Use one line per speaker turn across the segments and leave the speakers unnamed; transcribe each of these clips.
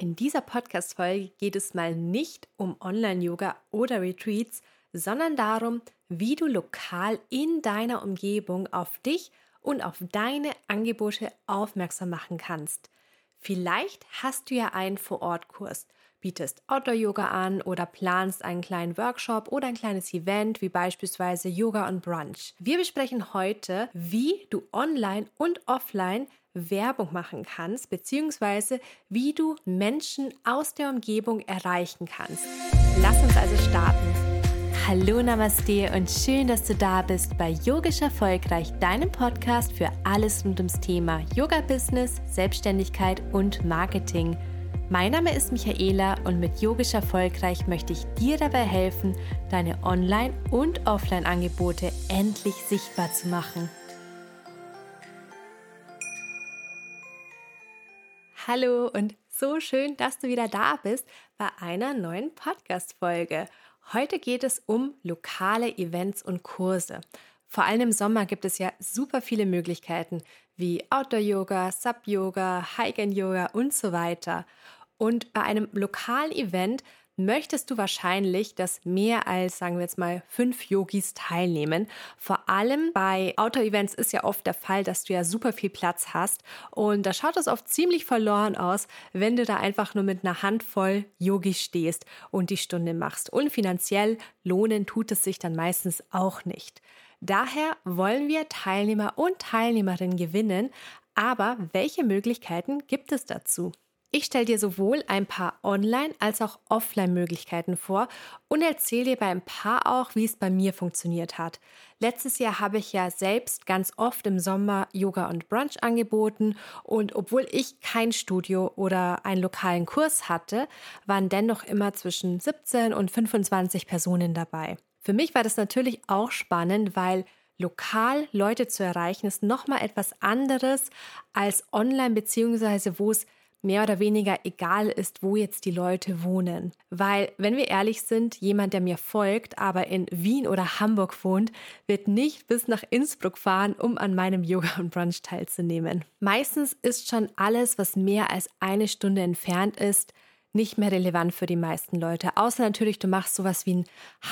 In dieser Podcast-Folge geht es mal nicht um Online-Yoga oder Retreats, sondern darum, wie du lokal in deiner Umgebung auf dich und auf deine Angebote aufmerksam machen kannst. Vielleicht hast du ja einen Vor-Ort-Kurs, bietest Outdoor-Yoga an oder planst einen kleinen Workshop oder ein kleines Event wie beispielsweise Yoga und Brunch. Wir besprechen heute, wie du online und offline Werbung machen kannst, beziehungsweise wie du Menschen aus der Umgebung erreichen kannst. Lass uns also starten. Hallo Namaste und schön, dass du da bist bei Yogisch Erfolgreich, deinem Podcast für alles rund ums Thema Yoga-Business, Selbstständigkeit und Marketing. Mein Name ist Michaela und mit Yogisch Erfolgreich möchte ich dir dabei helfen, deine Online- und Offline-Angebote endlich sichtbar zu machen. Hallo und so schön, dass du wieder da bist bei einer neuen Podcast-Folge. Heute geht es um lokale Events und Kurse. Vor allem im Sommer gibt es ja super viele Möglichkeiten wie Outdoor-Yoga, Sub-Yoga, Hike-and-Yoga und so weiter. Und bei einem lokalen Event möchtest du wahrscheinlich, dass mehr als, sagen wir jetzt mal, fünf Yogis teilnehmen. Vor allem bei Outdoor-Events ist ja oft der Fall, dass du ja super viel Platz hast. Und da schaut es oft ziemlich verloren aus, wenn du da einfach nur mit einer Handvoll Yogis stehst und die Stunde machst. Und finanziell lohnen tut es sich dann meistens auch nicht. Daher wollen wir Teilnehmer und Teilnehmerinnen gewinnen. Aber welche Möglichkeiten gibt es dazu? Ich stelle dir sowohl ein paar Online- als auch Offline-Möglichkeiten vor und erzähle dir bei ein paar auch, wie es bei mir funktioniert hat. Letztes Jahr habe ich ja selbst ganz oft im Sommer Yoga und Brunch angeboten und obwohl ich kein Studio oder einen lokalen Kurs hatte, waren dennoch immer zwischen 17 und 25 Personen dabei. Für mich war das natürlich auch spannend, weil lokal Leute zu erreichen ist nochmal etwas anderes als online beziehungsweise wo es mehr oder weniger egal ist, wo jetzt die Leute wohnen. Weil, wenn wir ehrlich sind, jemand, der mir folgt, aber in Wien oder Hamburg wohnt, wird nicht bis nach Innsbruck fahren, um an meinem Yoga und Brunch teilzunehmen. Meistens ist schon alles, was mehr als eine Stunde entfernt ist, nicht mehr relevant für die meisten Leute. Außer natürlich, du machst sowas wie einen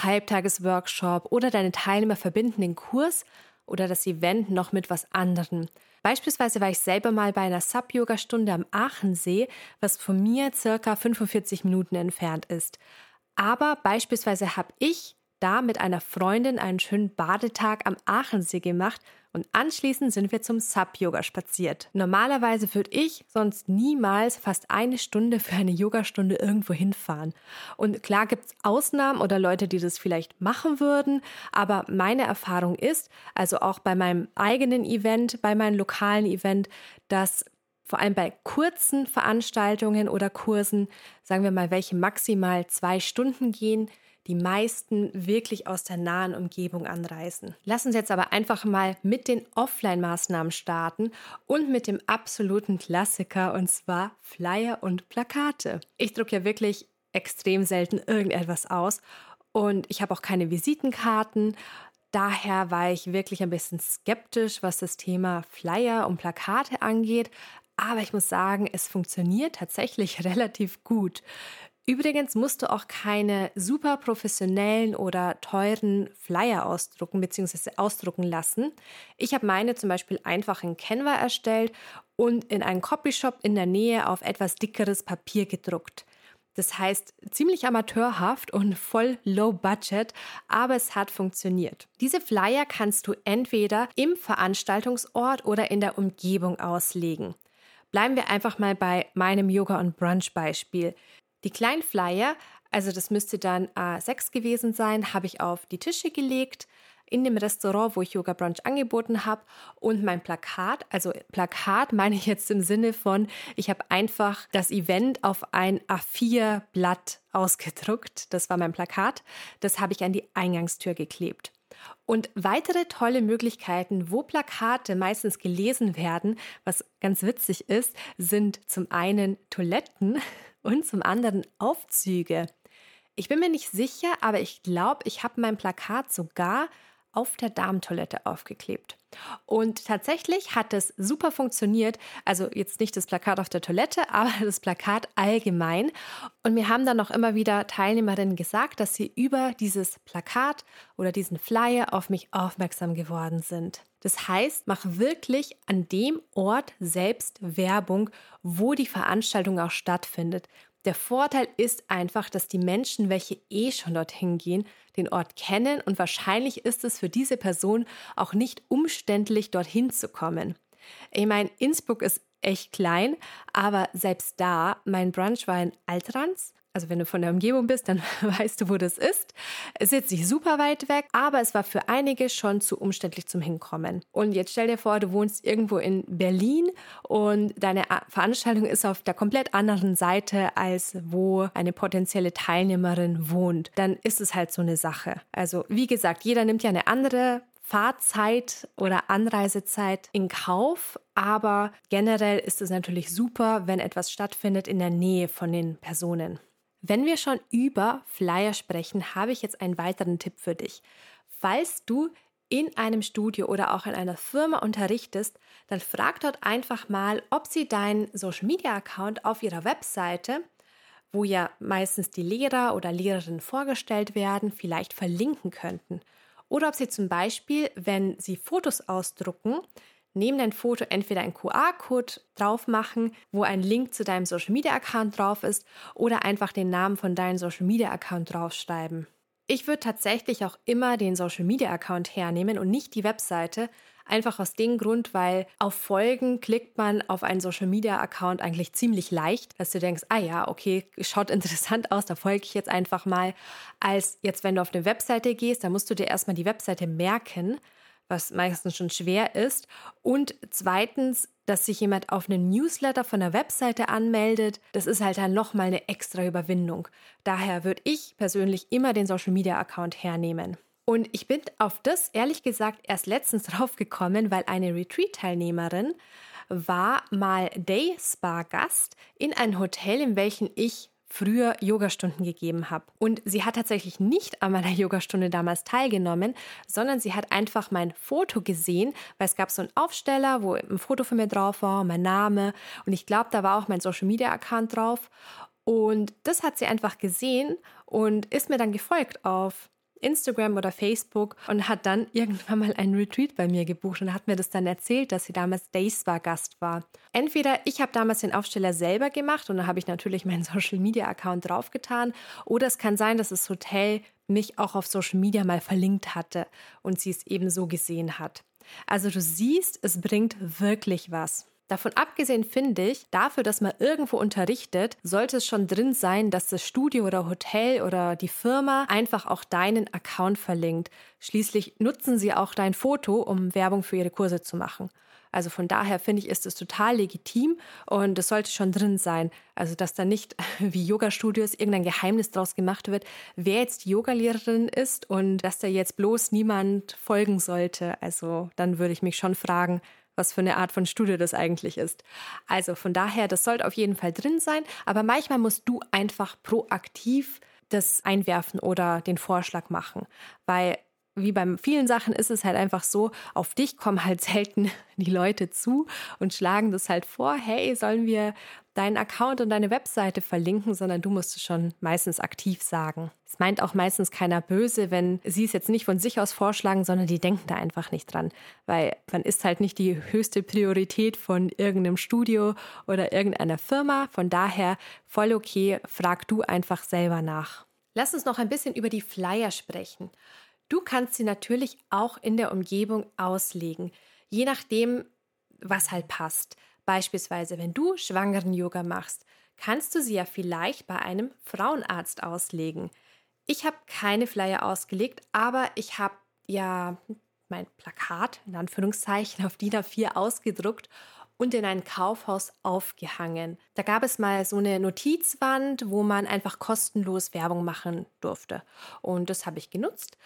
Halbtagesworkshop oder deine Teilnehmer verbinden den Kurs oder das Event noch mit was anderem. Beispielsweise war ich selber mal bei einer Sub-Yoga-Stunde am Aachensee, was von mir circa 45 Minuten entfernt ist. Aber beispielsweise habe ich da mit einer Freundin einen schönen Badetag am Aachensee gemacht und anschließend sind wir zum Sub-Yoga spaziert. Normalerweise würde ich sonst niemals fast eine Stunde für eine Yogastunde irgendwo hinfahren. Und klar gibt es Ausnahmen oder Leute, die das vielleicht machen würden, aber meine Erfahrung ist, also auch bei meinem eigenen Event, bei meinem lokalen Event, dass vor allem bei kurzen Veranstaltungen oder Kursen, sagen wir mal, welche maximal zwei Stunden gehen, die meisten wirklich aus der nahen Umgebung anreisen. Lass uns jetzt aber einfach mal mit den Offline-Maßnahmen starten und mit dem absoluten Klassiker und zwar Flyer und Plakate. Ich drucke ja wirklich extrem selten irgendetwas aus und ich habe auch keine Visitenkarten. Daher war ich wirklich ein bisschen skeptisch, was das Thema Flyer und Plakate angeht. Aber ich muss sagen, es funktioniert tatsächlich relativ gut. Übrigens musst du auch keine super professionellen oder teuren Flyer ausdrucken bzw. ausdrucken lassen. Ich habe meine zum Beispiel einfach in Canva erstellt und in einen Copyshop in der Nähe auf etwas dickeres Papier gedruckt. Das heißt, ziemlich amateurhaft und voll low budget, aber es hat funktioniert. Diese Flyer kannst du entweder im Veranstaltungsort oder in der Umgebung auslegen. Bleiben wir einfach mal bei meinem Yoga und Brunch Beispiel. Die kleinen Flyer, also das müsste dann A6 gewesen sein, habe ich auf die Tische gelegt in dem Restaurant, wo ich Yoga Brunch angeboten habe. Und mein Plakat, also Plakat meine ich jetzt im Sinne von, ich habe einfach das Event auf ein A4-Blatt ausgedruckt, das war mein Plakat, das habe ich an die Eingangstür geklebt. Und weitere tolle Möglichkeiten, wo Plakate meistens gelesen werden, was ganz witzig ist, sind zum einen Toiletten und zum anderen Aufzüge. Ich bin mir nicht sicher, aber ich glaube, ich habe mein Plakat sogar auf der Darmtoilette aufgeklebt. Und tatsächlich hat es super funktioniert. Also jetzt nicht das Plakat auf der Toilette, aber das Plakat allgemein. Und mir haben dann auch immer wieder Teilnehmerinnen gesagt, dass sie über dieses Plakat oder diesen Flyer auf mich aufmerksam geworden sind. Das heißt, mach wirklich an dem Ort selbst Werbung, wo die Veranstaltung auch stattfindet. Der Vorteil ist einfach, dass die Menschen, welche eh schon dorthin gehen, den Ort kennen und wahrscheinlich ist es für diese Person auch nicht umständlich, dorthin zu kommen. Ich meine, Innsbruck ist echt klein, aber selbst da, mein Brunch war in Altrans also wenn du von der Umgebung bist, dann weißt du, wo das ist. Es ist jetzt nicht super weit weg, aber es war für einige schon zu umständlich zum Hinkommen. Und jetzt stell dir vor, du wohnst irgendwo in Berlin und deine Veranstaltung ist auf der komplett anderen Seite, als wo eine potenzielle Teilnehmerin wohnt. Dann ist es halt so eine Sache. Also wie gesagt, jeder nimmt ja eine andere Fahrzeit oder Anreisezeit in Kauf, aber generell ist es natürlich super, wenn etwas stattfindet in der Nähe von den Personen. Wenn wir schon über Flyer sprechen, habe ich jetzt einen weiteren Tipp für dich. Falls du in einem Studio oder auch in einer Firma unterrichtest, dann frag dort einfach mal, ob sie deinen Social Media Account auf ihrer Webseite, wo ja meistens die Lehrer oder Lehrerinnen vorgestellt werden, vielleicht verlinken könnten. Oder ob sie zum Beispiel, wenn sie Fotos ausdrucken, neben dein Foto entweder einen QR-Code drauf machen, wo ein Link zu deinem Social Media Account drauf ist, oder einfach den Namen von deinem Social Media Account draufschreiben. Ich würde tatsächlich auch immer den Social Media Account hernehmen und nicht die Webseite, einfach aus dem Grund, weil auf Folgen klickt man auf einen Social Media Account eigentlich ziemlich leicht, dass du denkst, ah ja, okay, schaut interessant aus, da folge ich jetzt einfach mal, als jetzt, wenn du auf eine Webseite gehst, da musst du dir erstmal die Webseite merken was meistens schon schwer ist. Und zweitens, dass sich jemand auf einen Newsletter von der Webseite anmeldet, das ist halt dann nochmal eine extra Überwindung. Daher würde ich persönlich immer den Social Media Account hernehmen. Und ich bin auf das ehrlich gesagt erst letztens drauf gekommen, weil eine Retreat-Teilnehmerin war mal Day Spa Gast in ein Hotel, in welchem ich früher Yogastunden gegeben habe. Und sie hat tatsächlich nicht an meiner Yogastunde damals teilgenommen, sondern sie hat einfach mein Foto gesehen, weil es gab so einen Aufsteller, wo ein Foto von mir drauf war, mein Name und ich glaube, da war auch mein Social Media Account drauf. Und das hat sie einfach gesehen und ist mir dann gefolgt auf Instagram oder Facebook und hat dann irgendwann mal einen Retreat bei mir gebucht und hat mir das dann erzählt, dass sie damals Days war Gast war. Entweder ich habe damals den Aufsteller selber gemacht und da habe ich natürlich meinen Social Media Account draufgetan oder es kann sein, dass das Hotel mich auch auf Social Media mal verlinkt hatte und sie es eben so gesehen hat. Also du siehst, es bringt wirklich was. Davon abgesehen finde ich, dafür, dass man irgendwo unterrichtet, sollte es schon drin sein, dass das Studio oder Hotel oder die Firma einfach auch deinen Account verlinkt. Schließlich nutzen sie auch dein Foto, um Werbung für ihre Kurse zu machen. Also von daher finde ich, ist es total legitim und es sollte schon drin sein. Also, dass da nicht wie Yoga-Studios irgendein Geheimnis draus gemacht wird, wer jetzt Yogalehrerin ist und dass da jetzt bloß niemand folgen sollte. Also, dann würde ich mich schon fragen, was für eine Art von Studie das eigentlich ist. Also von daher, das sollte auf jeden Fall drin sein, aber manchmal musst du einfach proaktiv das einwerfen oder den Vorschlag machen, weil wie bei vielen Sachen ist es halt einfach so, auf dich kommen halt selten die Leute zu und schlagen das halt vor, hey, sollen wir deinen Account und deine Webseite verlinken, sondern du musst es schon meistens aktiv sagen. Es meint auch meistens keiner böse, wenn sie es jetzt nicht von sich aus vorschlagen, sondern die denken da einfach nicht dran, weil man ist halt nicht die höchste Priorität von irgendeinem Studio oder irgendeiner Firma. Von daher voll okay, frag du einfach selber nach. Lass uns noch ein bisschen über die Flyer sprechen. Du kannst sie natürlich auch in der Umgebung auslegen, je nachdem, was halt passt. Beispielsweise, wenn du Schwangeren-Yoga machst, kannst du sie ja vielleicht bei einem Frauenarzt auslegen. Ich habe keine Flyer ausgelegt, aber ich habe ja mein Plakat in Anführungszeichen auf DIN A4 ausgedruckt und in ein Kaufhaus aufgehangen. Da gab es mal so eine Notizwand, wo man einfach kostenlos Werbung machen durfte. Und das habe ich genutzt.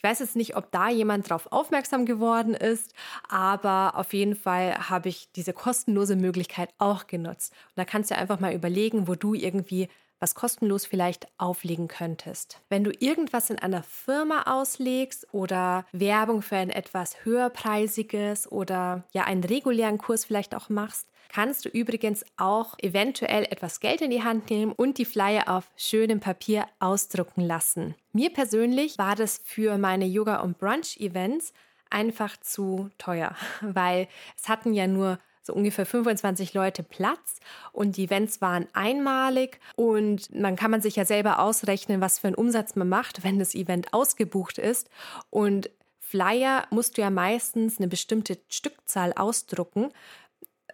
Ich weiß jetzt nicht, ob da jemand drauf aufmerksam geworden ist, aber auf jeden Fall habe ich diese kostenlose Möglichkeit auch genutzt. Und da kannst du einfach mal überlegen, wo du irgendwie was kostenlos vielleicht auflegen könntest. Wenn du irgendwas in einer Firma auslegst oder Werbung für ein etwas höherpreisiges oder ja einen regulären Kurs vielleicht auch machst, kannst du übrigens auch eventuell etwas Geld in die Hand nehmen und die Flyer auf schönem Papier ausdrucken lassen. Mir persönlich war das für meine Yoga- und Brunch-Events einfach zu teuer, weil es hatten ja nur so ungefähr 25 Leute Platz und die Events waren einmalig und dann kann man sich ja selber ausrechnen, was für einen Umsatz man macht, wenn das Event ausgebucht ist und Flyer musst du ja meistens eine bestimmte Stückzahl ausdrucken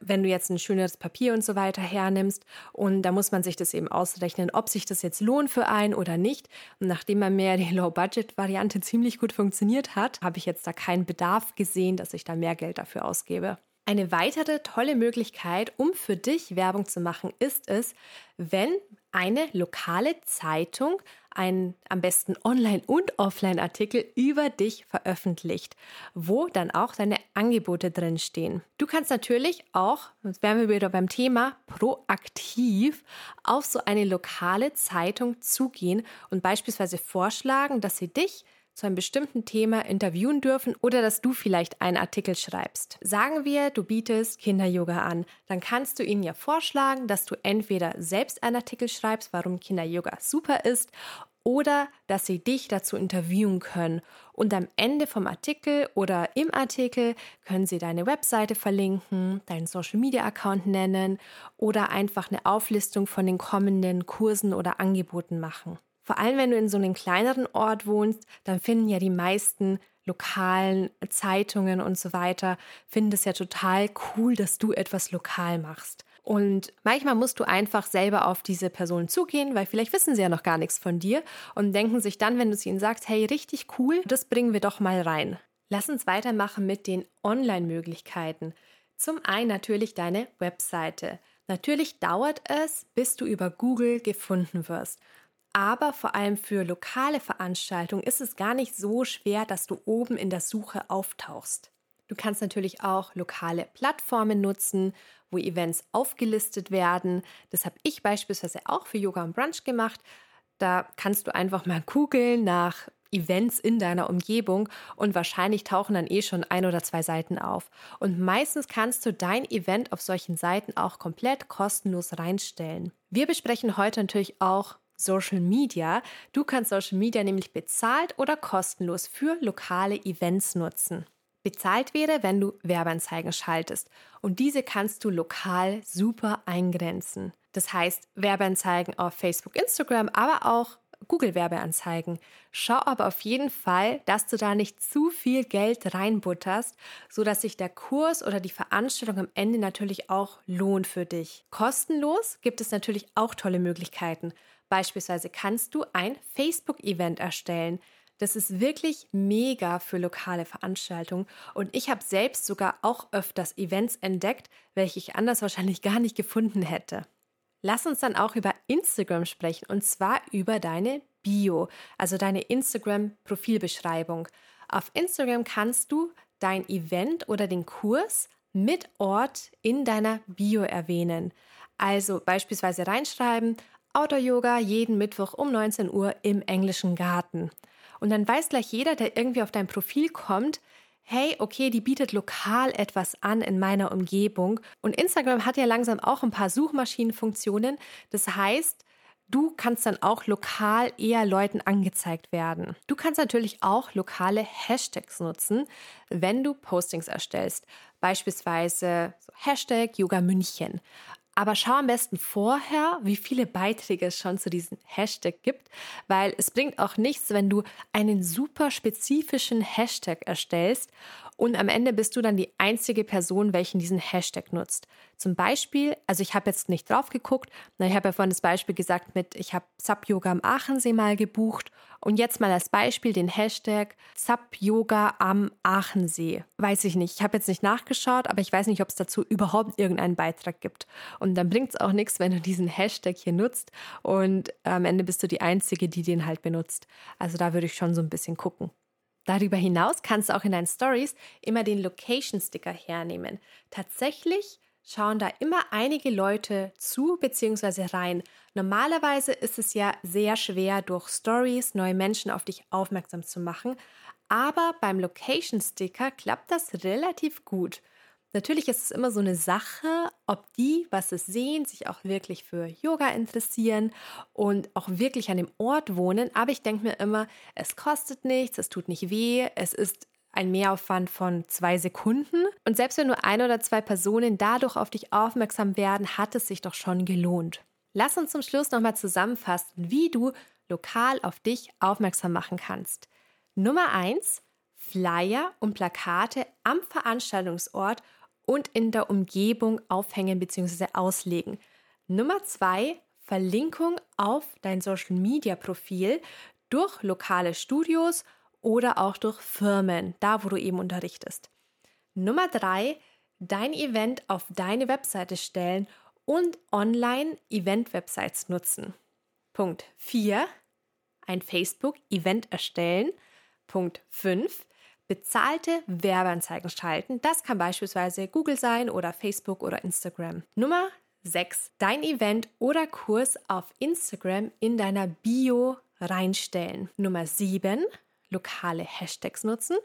wenn du jetzt ein schöneres Papier und so weiter hernimmst. Und da muss man sich das eben ausrechnen, ob sich das jetzt lohnt für einen oder nicht. Und nachdem man mehr die Low-Budget-Variante ziemlich gut funktioniert hat, habe ich jetzt da keinen Bedarf gesehen, dass ich da mehr Geld dafür ausgebe. Eine weitere tolle Möglichkeit, um für dich Werbung zu machen, ist es, wenn eine lokale Zeitung einen am besten Online- und Offline-Artikel über dich veröffentlicht, wo dann auch deine Angebote drin stehen. Du kannst natürlich auch, jetzt wären wir wieder beim Thema, proaktiv auf so eine lokale Zeitung zugehen und beispielsweise vorschlagen, dass sie dich zu einem bestimmten Thema interviewen dürfen oder dass du vielleicht einen Artikel schreibst. Sagen wir, du bietest Kinder-Yoga an, dann kannst du ihnen ja vorschlagen, dass du entweder selbst einen Artikel schreibst, warum Kinder-Yoga super ist, oder dass sie dich dazu interviewen können. Und am Ende vom Artikel oder im Artikel können sie deine Webseite verlinken, deinen Social Media Account nennen oder einfach eine Auflistung von den kommenden Kursen oder Angeboten machen. Vor allem, wenn du in so einem kleineren Ort wohnst, dann finden ja die meisten lokalen Zeitungen und so weiter, finden es ja total cool, dass du etwas lokal machst. Und manchmal musst du einfach selber auf diese Person zugehen, weil vielleicht wissen sie ja noch gar nichts von dir und denken sich dann, wenn du es ihnen sagst, hey, richtig cool, das bringen wir doch mal rein. Lass uns weitermachen mit den Online-Möglichkeiten. Zum einen natürlich deine Webseite. Natürlich dauert es, bis du über Google gefunden wirst. Aber vor allem für lokale Veranstaltungen ist es gar nicht so schwer, dass du oben in der Suche auftauchst. Du kannst natürlich auch lokale Plattformen nutzen, wo Events aufgelistet werden. Das habe ich beispielsweise auch für Yoga und Brunch gemacht. Da kannst du einfach mal googeln nach Events in deiner Umgebung und wahrscheinlich tauchen dann eh schon ein oder zwei Seiten auf. Und meistens kannst du dein Event auf solchen Seiten auch komplett kostenlos reinstellen. Wir besprechen heute natürlich auch Social Media. Du kannst Social Media nämlich bezahlt oder kostenlos für lokale Events nutzen. Bezahlt wäre, wenn du Werbeanzeigen schaltest und diese kannst du lokal super eingrenzen. Das heißt Werbeanzeigen auf Facebook, Instagram, aber auch Google-Werbeanzeigen. Schau aber auf jeden Fall, dass du da nicht zu viel Geld reinbutterst, sodass sich der Kurs oder die Veranstaltung am Ende natürlich auch lohnt für dich. Kostenlos gibt es natürlich auch tolle Möglichkeiten. Beispielsweise kannst du ein Facebook-Event erstellen. Das ist wirklich mega für lokale Veranstaltungen und ich habe selbst sogar auch öfters Events entdeckt, welche ich anders wahrscheinlich gar nicht gefunden hätte. Lass uns dann auch über Instagram sprechen und zwar über deine Bio, also deine Instagram-Profilbeschreibung. Auf Instagram kannst du dein Event oder den Kurs mit Ort in deiner Bio erwähnen. Also beispielsweise reinschreiben, Outdoor-Yoga jeden Mittwoch um 19 Uhr im englischen Garten. Und dann weiß gleich jeder, der irgendwie auf dein Profil kommt, hey, okay, die bietet lokal etwas an in meiner Umgebung. Und Instagram hat ja langsam auch ein paar Suchmaschinenfunktionen. Das heißt, du kannst dann auch lokal eher Leuten angezeigt werden. Du kannst natürlich auch lokale Hashtags nutzen, wenn du Postings erstellst. Beispielsweise Hashtag Yoga München. Aber schau am besten vorher, wie viele Beiträge es schon zu diesem Hashtag gibt, weil es bringt auch nichts, wenn du einen super spezifischen Hashtag erstellst und am Ende bist du dann die einzige Person, welchen diesen Hashtag nutzt. Zum Beispiel, also ich habe jetzt nicht drauf geguckt, ich habe ja vorhin das Beispiel gesagt mit, ich habe Sub-Yoga am Aachensee mal gebucht und jetzt mal als Beispiel den Hashtag Sub-Yoga am Aachensee. Weiß ich nicht, ich habe jetzt nicht nachgeschaut, aber ich weiß nicht, ob es dazu überhaupt irgendeinen Beitrag gibt. Und dann bringt es auch nichts, wenn du diesen Hashtag hier nutzt und am Ende bist du die Einzige, die den halt benutzt. Also da würde ich schon so ein bisschen gucken. Darüber hinaus kannst du auch in deinen Stories immer den Location-Sticker hernehmen. Tatsächlich schauen da immer einige Leute zu bzw. rein. Normalerweise ist es ja sehr schwer, durch Stories neue Menschen auf dich aufmerksam zu machen, aber beim Location Sticker klappt das relativ gut. Natürlich ist es immer so eine Sache, ob die, was es sehen, sich auch wirklich für Yoga interessieren und auch wirklich an dem Ort wohnen. Aber ich denke mir immer, es kostet nichts, es tut nicht weh, es ist ein Mehraufwand von zwei Sekunden. Und selbst wenn nur ein oder zwei Personen dadurch auf dich aufmerksam werden, hat es sich doch schon gelohnt. Lass uns zum Schluss nochmal zusammenfassen, wie du lokal auf dich aufmerksam machen kannst. Nummer eins: Flyer und Plakate am Veranstaltungsort und in der Umgebung aufhängen bzw. auslegen. Nummer zwei: Verlinkung auf dein Social Media Profil durch lokale Studios oder auch durch Firmen, da wo du eben unterrichtest. Nummer drei, dein Event auf deine Webseite stellen und online Event-Websites nutzen. Punkt 4, ein Facebook-Event erstellen. Punkt 5, bezahlte Werbeanzeigen schalten. Das kann beispielsweise Google sein oder Facebook oder Instagram. Nummer 6, dein Event oder Kurs auf Instagram in deiner Bio reinstellen. Nummer 7, lokale Hashtags nutzen.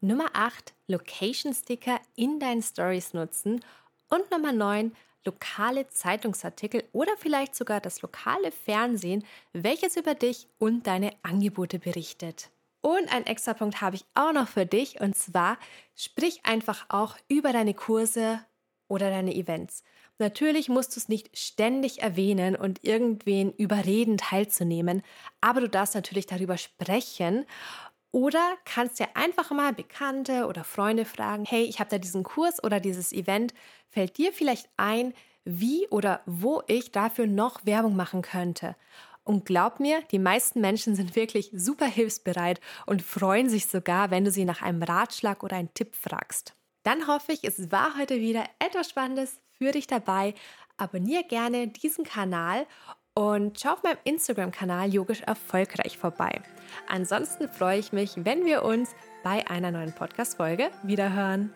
Nummer 8, Location Sticker in deinen Stories nutzen. Und Nummer 9, lokale Zeitungsartikel oder vielleicht sogar das lokale Fernsehen, welches über dich und deine Angebote berichtet. Und ein extra Punkt habe ich auch noch für dich und zwar sprich einfach auch über deine Kurse oder deine Events. Natürlich musst du es nicht ständig erwähnen und irgendwen überreden teilzunehmen, aber du darfst natürlich darüber sprechen oder kannst ja einfach mal Bekannte oder Freunde fragen, hey, ich habe da diesen Kurs oder dieses Event, fällt dir vielleicht ein, wie oder wo ich dafür noch Werbung machen könnte? Und glaub mir, die meisten Menschen sind wirklich super hilfsbereit und freuen sich sogar, wenn du sie nach einem Ratschlag oder einem Tipp fragst. Dann hoffe ich, es war heute wieder etwas Spannendes für dich dabei. Abonniere gerne diesen Kanal und schau auf meinem Instagram-Kanal Yogisch Erfolgreich vorbei. Ansonsten freue ich mich, wenn wir uns bei einer neuen Podcast-Folge wiederhören.